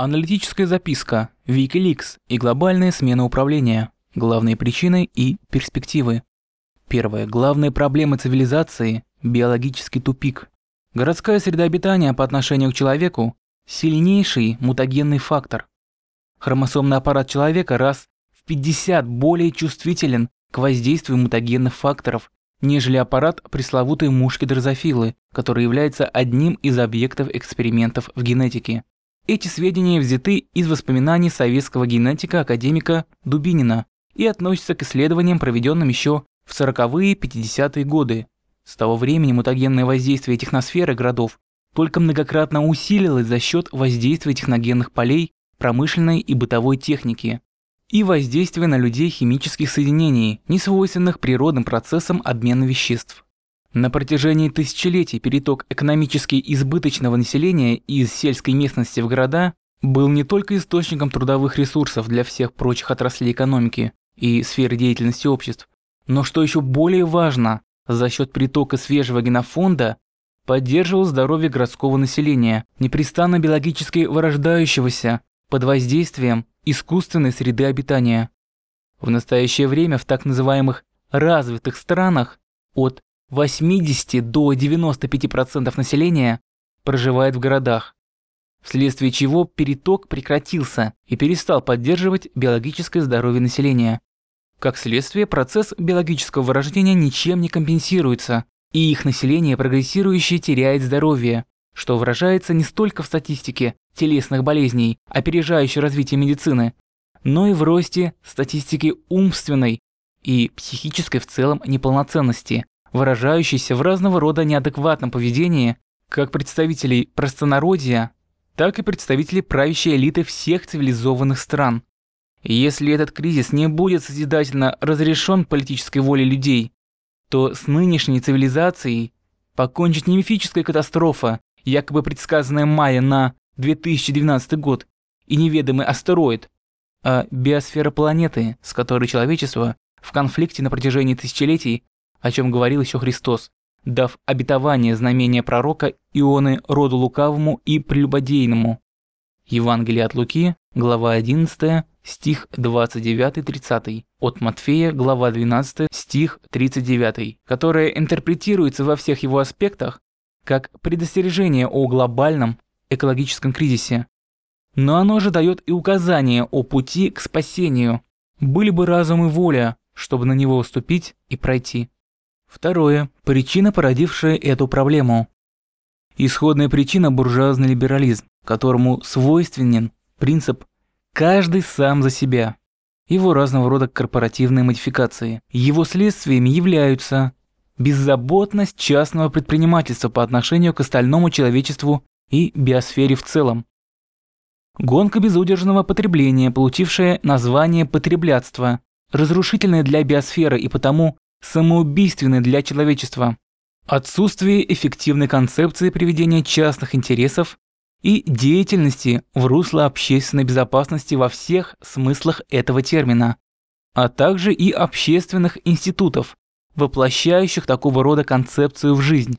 Аналитическая записка, Wikileaks и глобальная смена управления. Главные причины и перспективы. Первое. Главные проблемы цивилизации – биологический тупик. Городская среда обитания по отношению к человеку – сильнейший мутагенный фактор. Хромосомный аппарат человека раз в 50 более чувствителен к воздействию мутагенных факторов, нежели аппарат пресловутой мушки дрозофилы, который является одним из объектов экспериментов в генетике. Эти сведения взяты из воспоминаний советского генетика академика Дубинина и относятся к исследованиям, проведенным еще в 40-е 50-е годы. С того времени мутагенное воздействие техносферы городов только многократно усилилось за счет воздействия техногенных полей промышленной и бытовой техники и воздействия на людей химических соединений, несвойственных природным процессам обмена веществ. На протяжении тысячелетий переток экономически избыточного населения из сельской местности в города был не только источником трудовых ресурсов для всех прочих отраслей экономики и сфер деятельности обществ, но что еще более важно, за счет притока свежего генофонда поддерживал здоровье городского населения, непрестанно биологически вырождающегося под воздействием искусственной среды обитания. В настоящее время в так называемых развитых странах от 80 до 95% населения проживает в городах, вследствие чего переток прекратился и перестал поддерживать биологическое здоровье населения. Как следствие, процесс биологического вырождения ничем не компенсируется, и их население прогрессирующее теряет здоровье, что выражается не столько в статистике телесных болезней, опережающей развитие медицины, но и в росте статистики умственной и психической в целом неполноценности, выражающийся в разного рода неадекватном поведении как представителей простонародья, так и представителей правящей элиты всех цивилизованных стран. Если этот кризис не будет созидательно разрешен политической волей людей, то с нынешней цивилизацией покончит не мифическая катастрофа, якобы предсказанная Майя на 2012 год, и неведомый астероид, а биосфера планеты, с которой человечество в конфликте на протяжении тысячелетий о чем говорил еще Христос, дав обетование знамения пророка Ионы роду лукавому и прелюбодейному. Евангелие от Луки, глава 11, стих 29-30, от Матфея, глава 12, стих 39, которое интерпретируется во всех его аспектах как предостережение о глобальном экологическом кризисе. Но оно же дает и указание о пути к спасению. Были бы разум и воля, чтобы на него уступить и пройти. Второе. Причина, породившая эту проблему. Исходная причина – буржуазный либерализм, которому свойственен принцип «каждый сам за себя». Его разного рода корпоративные модификации. Его следствиями являются беззаботность частного предпринимательства по отношению к остальному человечеству и биосфере в целом. Гонка безудержного потребления, получившая название потреблятства, разрушительная для биосферы и потому самоубийственны для человечества. Отсутствие эффективной концепции приведения частных интересов и деятельности в русло общественной безопасности во всех смыслах этого термина, а также и общественных институтов, воплощающих такого рода концепцию в жизнь.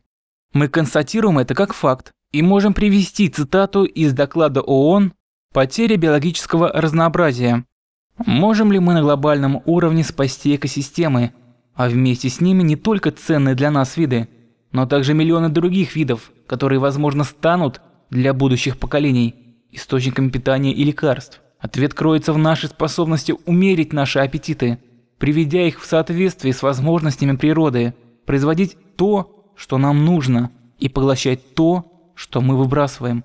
Мы констатируем это как факт и можем привести цитату из доклада ООН «Потеря биологического разнообразия». Можем ли мы на глобальном уровне спасти экосистемы, а вместе с ними не только ценные для нас виды, но также миллионы других видов, которые, возможно, станут для будущих поколений источником питания и лекарств. Ответ кроется в нашей способности умерить наши аппетиты, приведя их в соответствие с возможностями природы, производить то, что нам нужно, и поглощать то, что мы выбрасываем.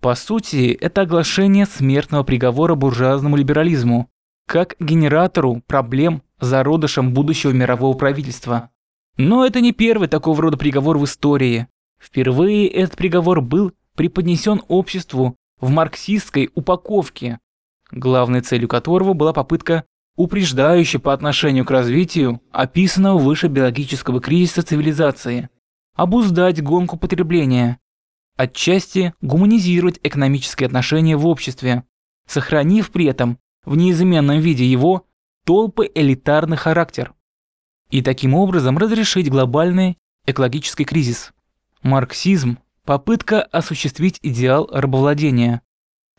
По сути, это оглашение смертного приговора буржуазному либерализму, как генератору проблем зародышем будущего мирового правительства. Но это не первый такого рода приговор в истории. Впервые этот приговор был преподнесен обществу в марксистской упаковке, главной целью которого была попытка упреждающая по отношению к развитию описанного выше биологического кризиса цивилизации, обуздать гонку потребления, отчасти гуманизировать экономические отношения в обществе, сохранив при этом в неизменном виде его толпы элитарный характер и таким образом разрешить глобальный экологический кризис. Марксизм – попытка осуществить идеал рабовладения,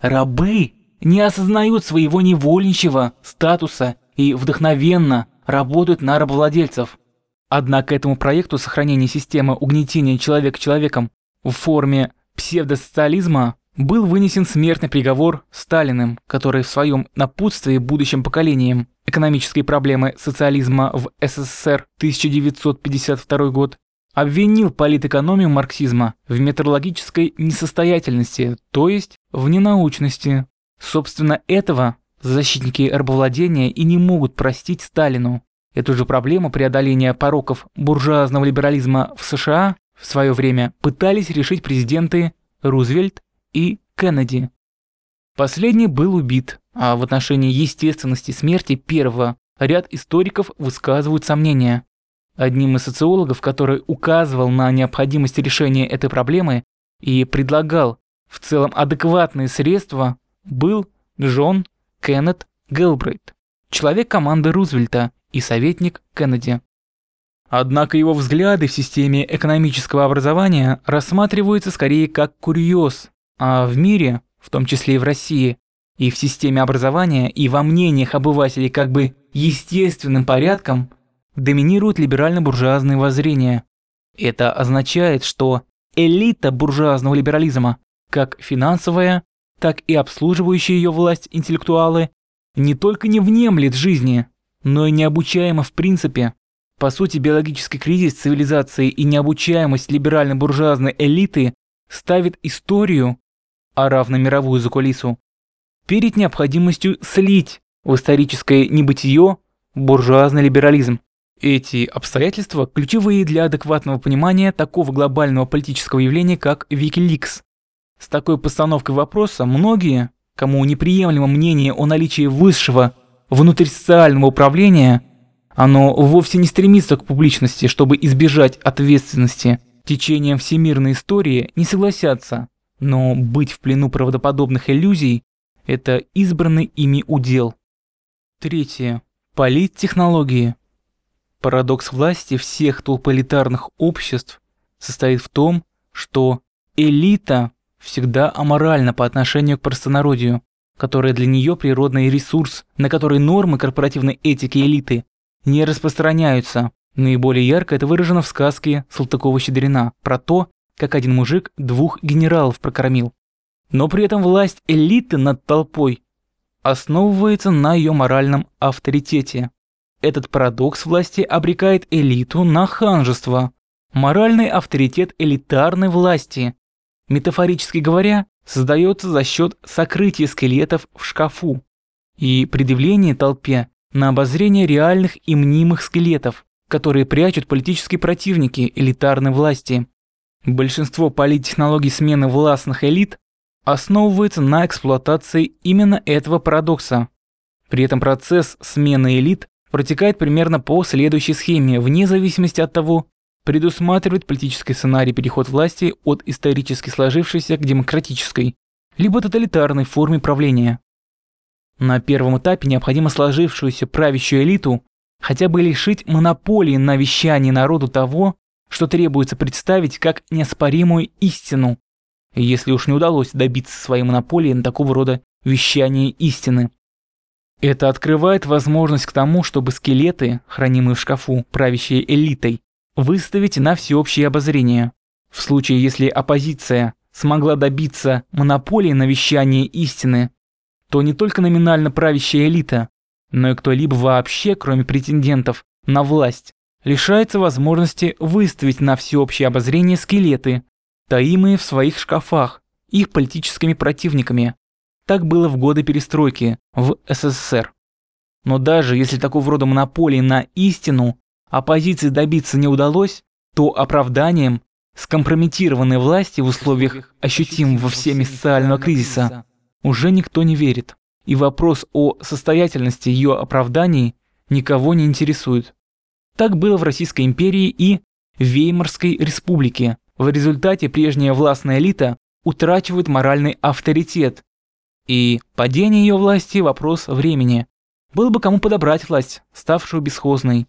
Рабы не осознают своего невольничьего статуса и вдохновенно работают на рабовладельцев. Однако этому проекту сохранения системы угнетения человека человеком в форме псевдосоциализма был вынесен смертный приговор Сталиным, который в своем напутствии будущим поколениям экономические проблемы социализма в СССР 1952 год обвинил политэкономию марксизма в методологической несостоятельности, то есть в ненаучности. Собственно, этого защитники рабовладения и не могут простить Сталину. Эту же проблему преодоления пороков буржуазного либерализма в США в свое время пытались решить президенты Рузвельт и Кеннеди. Последний был убит, а в отношении естественности смерти первого ряд историков высказывают сомнения. Одним из социологов, который указывал на необходимость решения этой проблемы и предлагал в целом адекватные средства, был Джон Кеннет Гелбрейт, человек команды Рузвельта и советник Кеннеди. Однако его взгляды в системе экономического образования рассматриваются скорее как курьез, а в мире, в том числе и в России, и в системе образования, и во мнениях обывателей как бы естественным порядком доминируют либерально-буржуазные воззрения. Это означает, что элита буржуазного либерализма, как финансовая, так и обслуживающая ее власть интеллектуалы, не только не внемлет жизни, но и необучаема в принципе. По сути, биологический кризис цивилизации и необучаемость либерально-буржуазной элиты ставит историю, а равно мировую закулису, перед необходимостью слить в историческое небытие буржуазный либерализм. Эти обстоятельства ключевые для адекватного понимания такого глобального политического явления, как Wikileaks. С такой постановкой вопроса многие, кому неприемлемо мнение о наличии высшего внутрисоциального управления – оно вовсе не стремится к публичности, чтобы избежать ответственности. Течением всемирной истории не согласятся, но быть в плену правдоподобных иллюзий – это избранный ими удел. Третье. Политтехнологии. Парадокс власти всех толполитарных обществ состоит в том, что элита всегда аморальна по отношению к простонародью, которая для нее природный ресурс, на который нормы корпоративной этики элиты не распространяются. Наиболее ярко это выражено в сказке Салтыкова-Щедрина про то, как один мужик двух генералов прокормил. Но при этом власть элиты над толпой основывается на ее моральном авторитете. Этот парадокс власти обрекает элиту на ханжество. Моральный авторитет элитарной власти, метафорически говоря, создается за счет сокрытия скелетов в шкафу и предъявления толпе на обозрение реальных и мнимых скелетов, которые прячут политические противники элитарной власти. Большинство политтехнологий смены властных элит основывается на эксплуатации именно этого парадокса. При этом процесс смены элит протекает примерно по следующей схеме, вне зависимости от того, предусматривает политический сценарий переход власти от исторически сложившейся к демократической, либо тоталитарной форме правления. На первом этапе необходимо сложившуюся правящую элиту хотя бы лишить монополии на вещание народу того, что требуется представить как неоспоримую истину, если уж не удалось добиться своей монополии на такого рода вещание истины. Это открывает возможность к тому, чтобы скелеты, хранимые в шкафу правящей элитой, выставить на всеобщее обозрение. В случае, если оппозиция смогла добиться монополии на вещание истины, то не только номинально правящая элита, но и кто-либо вообще, кроме претендентов на власть, лишается возможности выставить на всеобщее обозрение скелеты, таимые в своих шкафах, их политическими противниками. Так было в годы перестройки в СССР. Но даже если такого рода монополии на истину оппозиции добиться не удалось, то оправданием скомпрометированной власти в условиях ощутимого всеми социального кризиса уже никто не верит, и вопрос о состоятельности ее оправданий никого не интересует. Так было в Российской империи и Веймарской республике. В результате прежняя властная элита утрачивает моральный авторитет, и падение ее власти – вопрос времени. Было бы кому подобрать власть, ставшую бесхозной.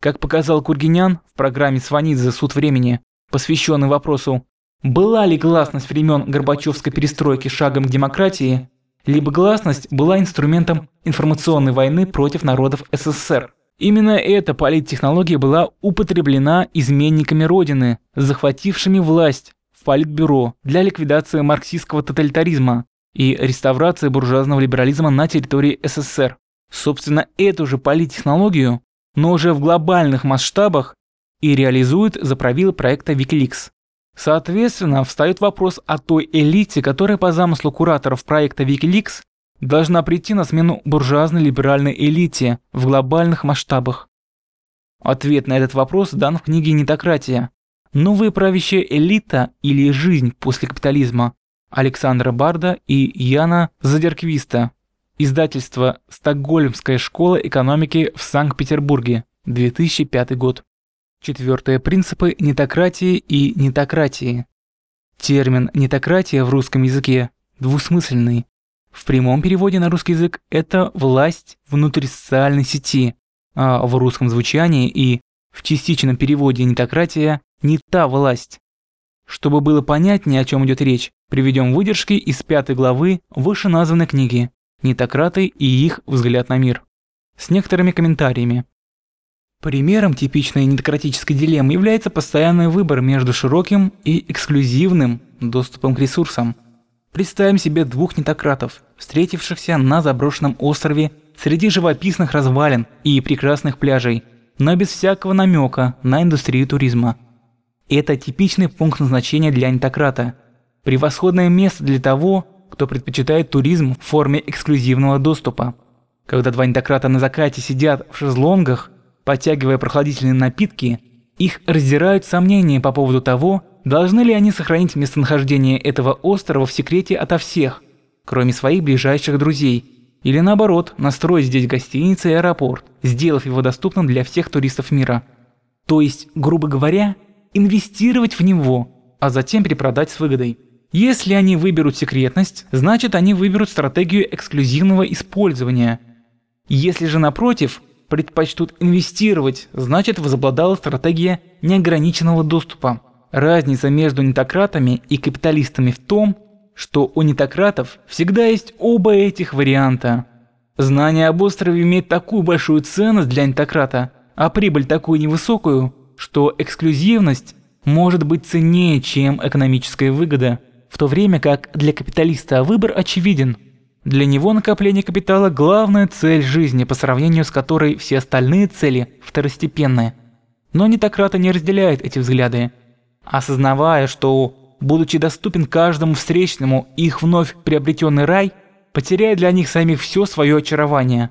Как показал Кургинян в программе Сванидзе «Суд времени», посвященный вопросу Была ли гласность времен Горбачевской перестройки шагом к демократии, либо гласность была инструментом информационной войны против народов СССР. Именно эта политтехнология была употреблена изменниками Родины, захватившими власть в Политбюро для ликвидации марксистского тоталитаризма и реставрации буржуазного либерализма на территории СССР. Собственно, эту же политтехнологию, но уже в глобальных масштабах, и реализует за правила проекта Wikileaks. Соответственно, встает вопрос о той элите, которая по замыслу кураторов проекта Wikileaks должна прийти на смену буржуазной либеральной элите в глобальных масштабах. Ответ на этот вопрос дан в книге «Нетократия. Новая правящая элита или жизнь после капитализма» Александра Барда и Яна Задерквиста. Издательство «Стокгольмская школа экономики в Санкт-Петербурге», 2005 год. Четвертое. Принципы нетократии и нетократии. Термин «нетократия» в русском языке двусмысленный. В прямом переводе на русский язык это власть внутрисоциальной сети, а в русском звучании и в частичном переводе нетократия не та власть. Чтобы было понятнее, о чем идет речь, приведем выдержки из пятой главы вышеназванной книги «Нетократы и их взгляд на мир» с некоторыми комментариями. Примером типичной нетократической дилеммы является постоянный выбор между широким и эксклюзивным доступом к ресурсам. Представим себе двух нетократов, встретившихся на заброшенном острове среди живописных развалин и прекрасных пляжей, но без всякого намека на индустрию туризма. Это типичный пункт назначения для нетократа. Превосходное место для того, кто предпочитает туризм в форме эксклюзивного доступа. Когда два нетократа на закате сидят в шезлонгах, Подтягивая прохладительные напитки, их раздирают сомнения по поводу того, должны ли они сохранить местонахождение этого острова в секрете ото всех, кроме своих ближайших друзей, или наоборот, настроить здесь гостиницы и аэропорт, сделав его доступным для всех туристов мира. То есть, грубо говоря, инвестировать в него, а затем перепродать с выгодой. Если они выберут секретность, значит они выберут стратегию эксклюзивного использования. Если же напротив, предпочтут инвестировать, значит возобладала стратегия неограниченного доступа. Разница между нетократами и капиталистами в том, что у нетократов всегда есть оба этих варианта. Знание об острове имеет такую большую ценность для нетократа, а прибыль такую невысокую, что эксклюзивность может быть ценнее, чем экономическая выгода, в то время как для капиталиста выбор очевиден – для него накопление капитала – главная цель жизни, по сравнению с которой все остальные цели второстепенные. Но нетократы не разделяют эти взгляды. Осознавая, что, будучи доступен каждому встречному, их вновь приобретенный рай потеряет для них самих все свое очарование.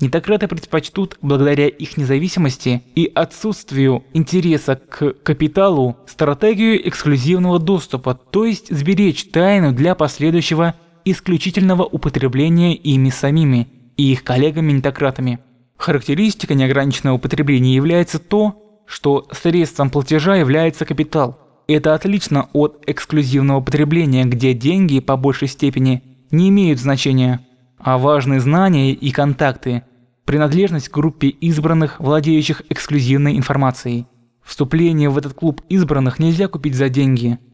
Нетократы предпочтут, благодаря их независимости и отсутствию интереса к капиталу, стратегию эксклюзивного доступа, то есть сберечь тайну для последующего исключительного употребления ими самими и их коллегами-нетократами. Характеристика неограниченного употребления является то, что средством платежа является капитал. Это отлично от эксклюзивного потребления, где деньги по большей степени не имеют значения, а важные знания и контакты, принадлежность к группе избранных, владеющих эксклюзивной информацией. Вступление в этот клуб избранных нельзя купить за деньги –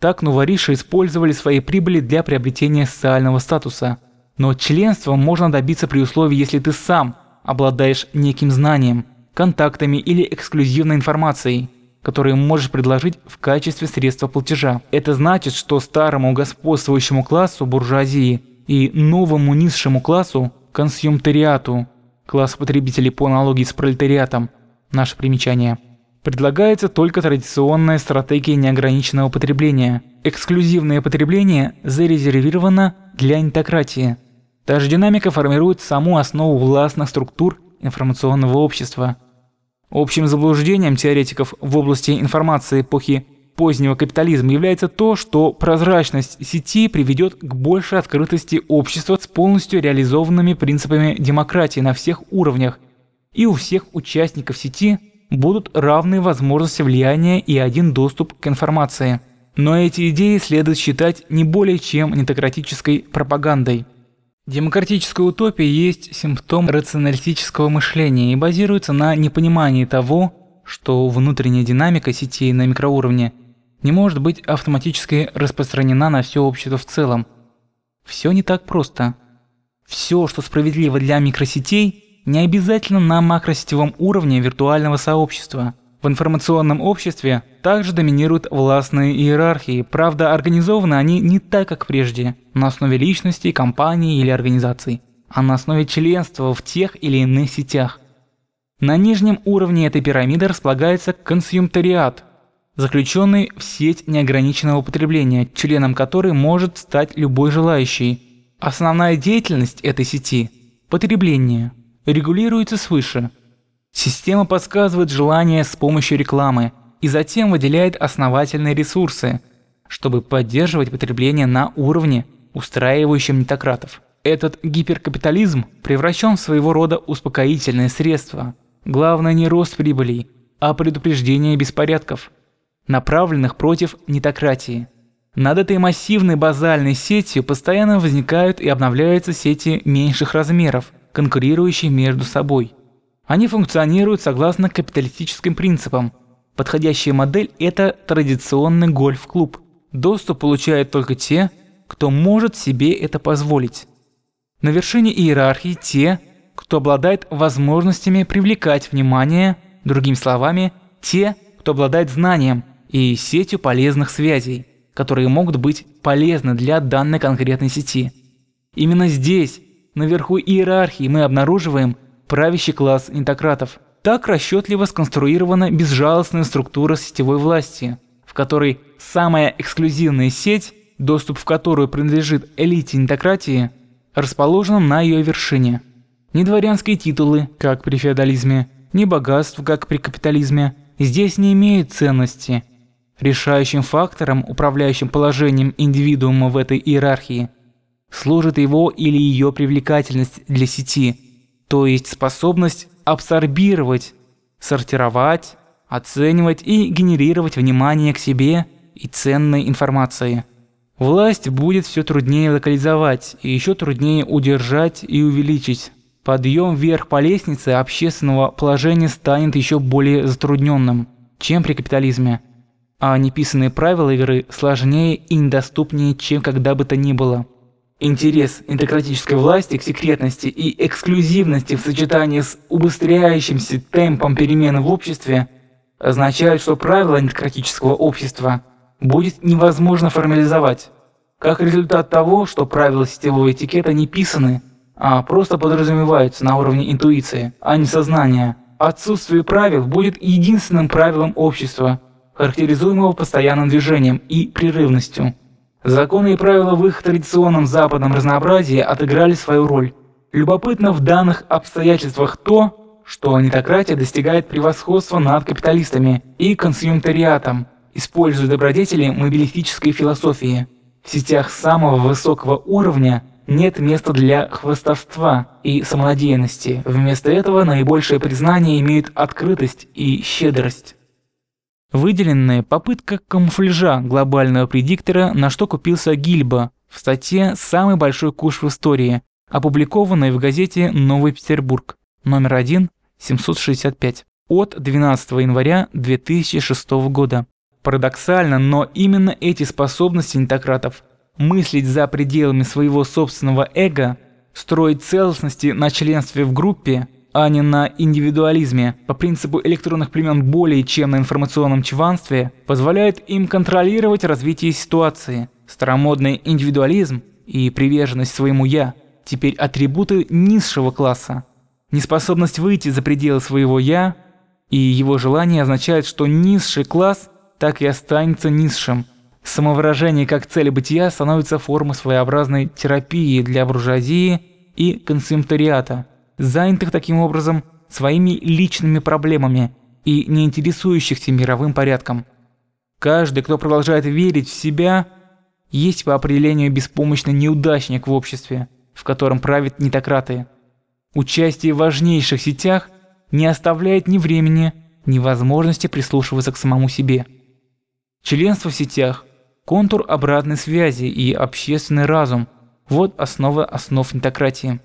так новориши использовали свои прибыли для приобретения социального статуса. Но членства можно добиться при условии, если ты сам обладаешь неким знанием, контактами или эксклюзивной информацией, которые можешь предложить в качестве средства платежа. Это значит, что старому господствующему классу буржуазии и новому низшему классу консюмтериату, класс потребителей по аналогии с пролетариатом, наше примечание – Предлагается только традиционная стратегия неограниченного потребления. Эксклюзивное потребление зарезервировано для нетократии. Та же динамика формирует саму основу властных структур информационного общества. Общим заблуждением теоретиков в области информации эпохи позднего капитализма является то, что прозрачность сети приведет к большей открытости общества с полностью реализованными принципами демократии на всех уровнях и у всех участников сети – будут равные возможности влияния и один доступ к информации. Но эти идеи следует считать не более чем нетократической пропагандой. Демократическая утопия есть симптом рационалистического мышления и базируется на непонимании того, что внутренняя динамика сетей на микроуровне не может быть автоматически распространена на все общество в целом. Все не так просто. Все, что справедливо для микросетей, не обязательно на макросетевом уровне виртуального сообщества. В информационном обществе также доминируют властные иерархии, правда организованы они не так, как прежде, на основе личностей, компаний или организаций, а на основе членства в тех или иных сетях. На нижнем уровне этой пирамиды располагается консюмтариат, заключенный в сеть неограниченного потребления, членом которой может стать любой желающий. Основная деятельность этой сети – потребление – регулируется свыше. Система подсказывает желание с помощью рекламы и затем выделяет основательные ресурсы, чтобы поддерживать потребление на уровне, устраивающем нетократов. Этот гиперкапитализм превращен в своего рода успокоительное средство. Главное не рост прибылей, а предупреждение беспорядков – направленных против нетократии. Над этой массивной базальной сетью постоянно возникают и обновляются сети меньших размеров, конкурирующие между собой. Они функционируют согласно капиталистическим принципам. Подходящая модель – это традиционный гольф-клуб. Доступ получают только те, кто может себе это позволить. На вершине иерархии те, кто обладает возможностями привлекать внимание, другими словами, те, кто обладает знанием, и сетью полезных связей, которые могут быть полезны для данной конкретной сети. Именно здесь, наверху иерархии, мы обнаруживаем правящий класс интократов. Так расчетливо сконструирована безжалостная структура сетевой власти, в которой самая эксклюзивная сеть, доступ в которую принадлежит элите интократии, расположена на ее вершине. Ни дворянские титулы, как при феодализме, ни богатств, как при капитализме, здесь не имеют ценности – Решающим фактором, управляющим положением индивидуума в этой иерархии, служит его или ее привлекательность для сети, то есть способность абсорбировать, сортировать, оценивать и генерировать внимание к себе и ценной информации. Власть будет все труднее локализовать и еще труднее удержать и увеличить. Подъем вверх по лестнице общественного положения станет еще более затрудненным, чем при капитализме а неписанные правила игры сложнее и недоступнее, чем когда бы то ни было. Интерес интегратической власти к секретности и эксклюзивности в сочетании с убыстряющимся темпом перемен в обществе означает, что правила интегратического общества будет невозможно формализовать, как результат того, что правила сетевого этикета не писаны, а просто подразумеваются на уровне интуиции, а не сознания. Отсутствие правил будет единственным правилом общества – характеризуемого постоянным движением и прерывностью. Законы и правила в их традиционном западном разнообразии отыграли свою роль. Любопытно в данных обстоятельствах то, что нетократия достигает превосходства над капиталистами и консюмтариатом, используя добродетели мобилистической философии. В сетях самого высокого уровня нет места для хвастовства и самонадеянности. Вместо этого наибольшее признание имеют открытость и щедрость. Выделенная попытка камуфляжа глобального предиктора, на что купился Гильба в статье «Самый большой куш в истории», опубликованной в газете «Новый Петербург», номер 1, 765, от 12 января 2006 года. Парадоксально, но именно эти способности нетократов мыслить за пределами своего собственного эго, строить целостности на членстве в группе – а не на индивидуализме по принципу электронных племен более чем на информационном чванстве, позволяет им контролировать развитие ситуации. Старомодный индивидуализм и приверженность своему «я» теперь атрибуты низшего класса. Неспособность выйти за пределы своего «я» и его желание означает, что низший класс так и останется низшим. Самовыражение как цель бытия становится формой своеобразной терапии для буржуазии и консумтариата занятых таким образом своими личными проблемами и не интересующихся мировым порядком. Каждый, кто продолжает верить в себя, есть по определению беспомощный неудачник в обществе, в котором правят нетократы. Участие в важнейших сетях не оставляет ни времени, ни возможности прислушиваться к самому себе. Членство в сетях – контур обратной связи и общественный разум – вот основа основ нетократии.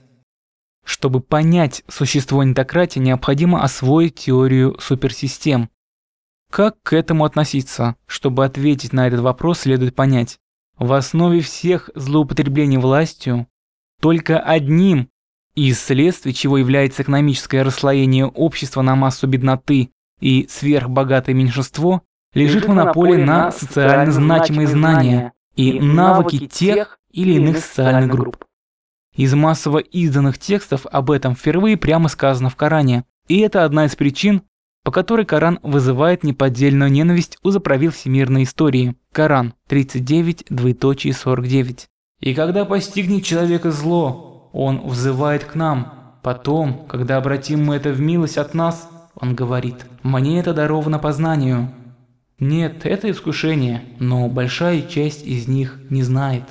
Чтобы понять существо нетократии, необходимо освоить теорию суперсистем. Как к этому относиться? Чтобы ответить на этот вопрос, следует понять. В основе всех злоупотреблений властью только одним из следствий, чего является экономическое расслоение общества на массу бедноты и сверхбогатое меньшинство, лежит монополия на социально значимые знания и навыки тех или иных социальных групп. Из массово изданных текстов об этом впервые прямо сказано в Коране, и это одна из причин, по которой Коран вызывает неподдельную ненависть у заправил всемирной истории. Коран 39, двоеточие 49. «И когда постигнет человека зло, он взывает к нам. Потом, когда обратим мы это в милость от нас, он говорит, «Мне это даровано по знанию». Нет, это искушение, но большая часть из них не знает.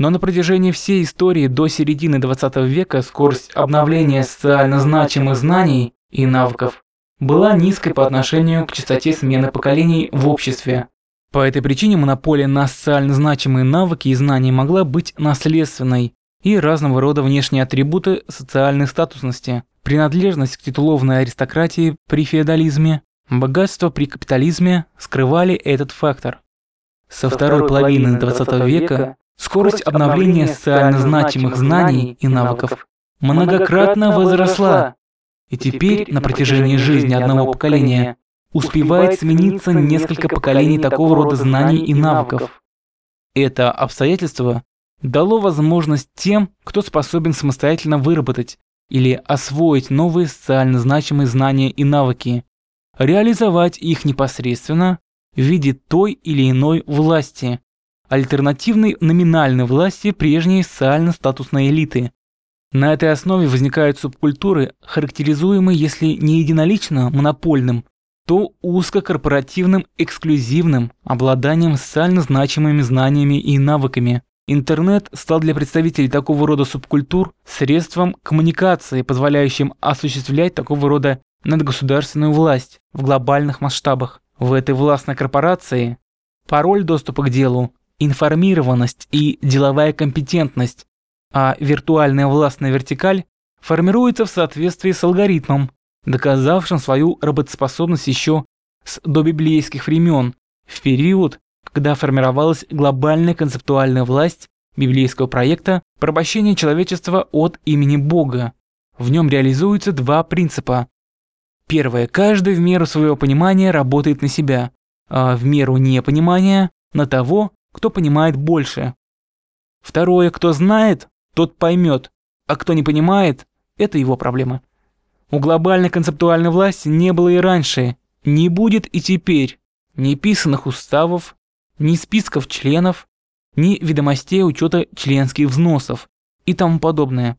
Но на протяжении всей истории до середины 20 века скорость обновления социально значимых знаний и навыков была низкой по отношению к частоте смены поколений в обществе. По этой причине монополия на социально значимые навыки и знания могла быть наследственной и разного рода внешние атрибуты социальной статусности, принадлежность к титулованной аристократии при феодализме, богатство при капитализме скрывали этот фактор. Со второй половины 20 века скорость обновления социально значимых знаний и навыков многократно возросла, и теперь на протяжении жизни одного поколения успевает смениться несколько поколений такого рода знаний и навыков. Это обстоятельство дало возможность тем, кто способен самостоятельно выработать или освоить новые социально значимые знания и навыки, реализовать их непосредственно в виде той или иной власти, альтернативной номинальной власти прежней социально-статусной элиты. На этой основе возникают субкультуры, характеризуемые, если не единолично монопольным, то узкокорпоративным эксклюзивным обладанием социально значимыми знаниями и навыками. Интернет стал для представителей такого рода субкультур средством коммуникации, позволяющим осуществлять такого рода надгосударственную власть в глобальных масштабах. В этой властной корпорации пароль доступа к делу, информированность и деловая компетентность, а виртуальная властная вертикаль формируется в соответствии с алгоритмом, доказавшим свою работоспособность еще с добиблейских времен, в период, когда формировалась глобальная концептуальная власть библейского проекта порабощения человечества от имени Бога. В нем реализуются два принципа. Первое. Каждый в меру своего понимания работает на себя, а в меру непонимания – на того, кто понимает больше. Второе. Кто знает, тот поймет, а кто не понимает – это его проблема. У глобальной концептуальной власти не было и раньше, не будет и теперь ни писанных уставов, ни списков членов, ни ведомостей учета членских взносов и тому подобное.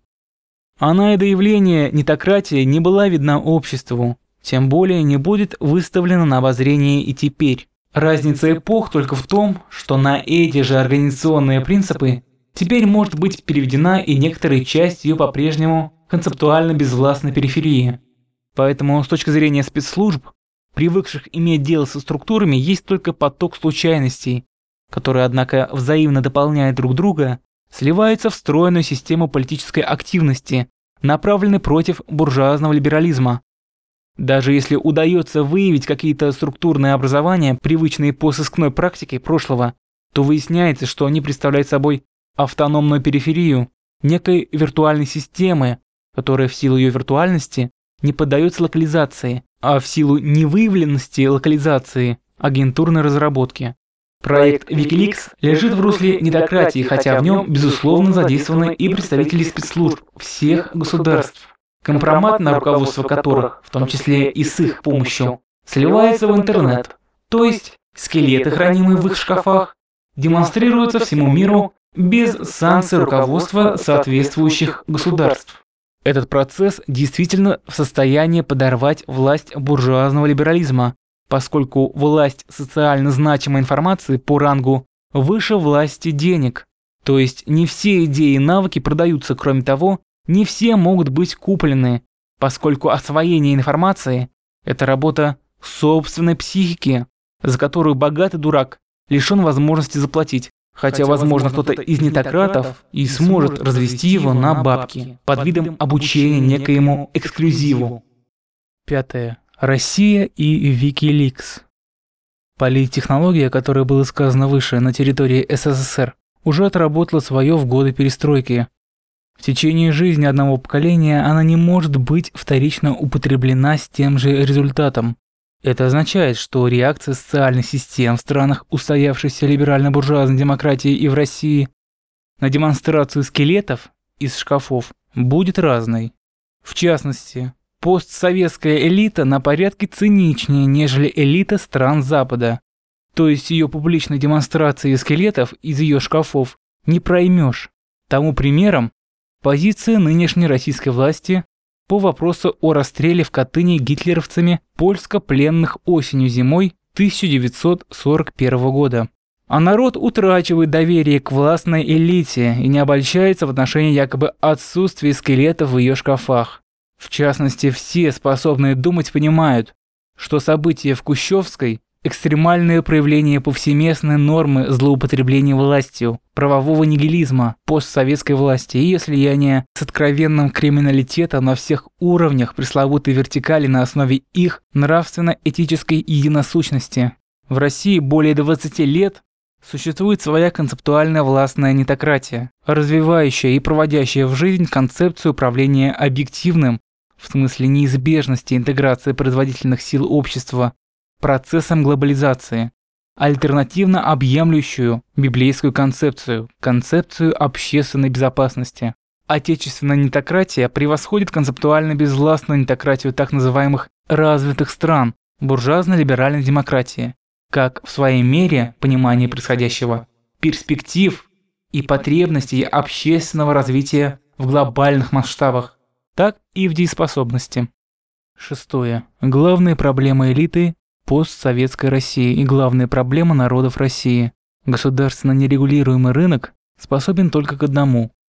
Она и до явления нетократии не была видна обществу, тем более не будет выставлена на обозрение и теперь. Разница эпох только в том, что на эти же организационные принципы теперь может быть переведена и некоторая часть ее по-прежнему концептуально безвластной периферии. Поэтому с точки зрения спецслужб, привыкших иметь дело со структурами, есть только поток случайностей, которые, однако, взаимно дополняя друг друга, сливаются в стройную систему политической активности, направленной против буржуазного либерализма. Даже если удается выявить какие-то структурные образования, привычные по сыскной практике прошлого, то выясняется, что они представляют собой автономную периферию некой виртуальной системы, которая в силу ее виртуальности не поддается локализации, а в силу невыявленности локализации – агентурной разработки. Проект Wikileaks лежит в русле недократии, хотя в нем, безусловно, задействованы и представители спецслужб всех государств, компромат на руководство которых, в том числе и с их помощью, сливается в интернет, то есть скелеты, хранимые в их шкафах, демонстрируются всему миру без санкций руководства соответствующих государств. Этот процесс действительно в состоянии подорвать власть буржуазного либерализма, поскольку власть социально значимой информации по рангу выше власти денег. То есть не все идеи и навыки продаются, кроме того, не все могут быть куплены, поскольку освоение информации – это работа собственной психики, за которую богатый дурак лишен возможности заплатить. Хотя, возможно, кто-то из нетократов и сможет развести его на бабки под видом обучения некоему эксклюзиву. Пятое. Россия и Wikileaks. Политтехнология, о которой было сказано выше, на территории СССР, уже отработала свое в годы перестройки. В течение жизни одного поколения она не может быть вторично употреблена с тем же результатом. Это означает, что реакция социальных систем в странах устоявшейся либерально-буржуазной демократии и в России на демонстрацию скелетов из шкафов будет разной. В частности, постсоветская элита на порядке циничнее, нежели элита стран Запада. То есть ее публичной демонстрации скелетов из ее шкафов не проймешь. Тому примером позиция нынешней российской власти по вопросу о расстреле в Катыни гитлеровцами польско-пленных осенью-зимой 1941 года. А народ утрачивает доверие к властной элите и не обольщается в отношении якобы отсутствия скелетов в ее шкафах. В частности, все способные думать понимают, что события в Кущевской экстремальное проявление повсеместной нормы злоупотребления властью, правового нигилизма, постсоветской власти и слияния с откровенным криминалитетом на всех уровнях пресловутой вертикали на основе их нравственно-этической единосущности. В России более 20 лет существует своя концептуальная властная нетократия, развивающая и проводящая в жизнь концепцию управления объективным, в смысле неизбежности интеграции производительных сил общества процессом глобализации, альтернативно объемлющую библейскую концепцию, концепцию общественной безопасности. Отечественная нетократия превосходит концептуально безвластную нетократию так называемых развитых стран, буржуазно-либеральной демократии, как в своей мере понимание происходящего, перспектив и потребностей общественного развития в глобальных масштабах, так и в дееспособности. Шестое. Главные проблемы элиты постсоветской России и главная проблема народов России. Государственно нерегулируемый рынок способен только к одному –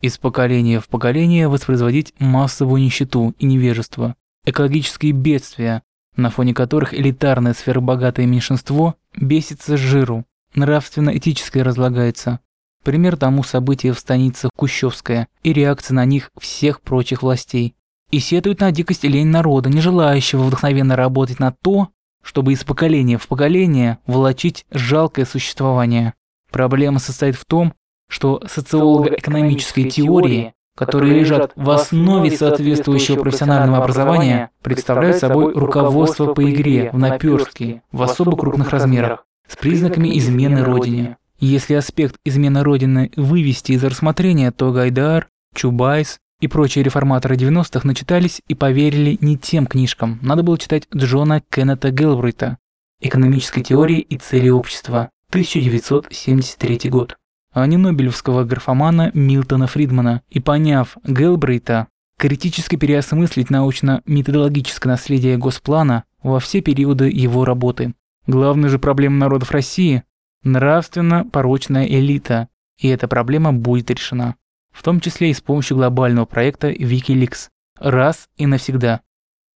из поколения в поколение воспроизводить массовую нищету и невежество, экологические бедствия, на фоне которых элитарное сферобогатое меньшинство бесится с жиру, нравственно-этическое разлагается. Пример тому события в станице Кущевская и реакция на них всех прочих властей. И сетует на дикость лень народа, не желающего вдохновенно работать на то, чтобы из поколения в поколение волочить жалкое существование. Проблема состоит в том, что социолого-экономические теории, которые лежат в основе соответствующего профессионального образования, представляют собой руководство по игре в наперстке в особо крупных размерах с признаками измены Родине. Если аспект измены Родины вывести из рассмотрения, то Гайдар, Чубайс и прочие реформаторы 90-х начитались и поверили не тем книжкам. Надо было читать Джона Кеннета Гелбрейта «Экономической теории и цели общества», 1973 год, а не Нобелевского графомана Милтона Фридмана. И поняв Гелбрейта, критически переосмыслить научно-методологическое наследие Госплана во все периоды его работы. Главная же проблема народов России – нравственно-порочная элита, и эта проблема будет решена в том числе и с помощью глобального проекта Wikileaks, раз и навсегда.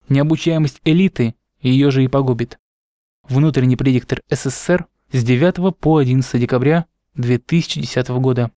Необучаемость элиты ее же и погубит. Внутренний предиктор СССР с 9 по 11 декабря 2010 года.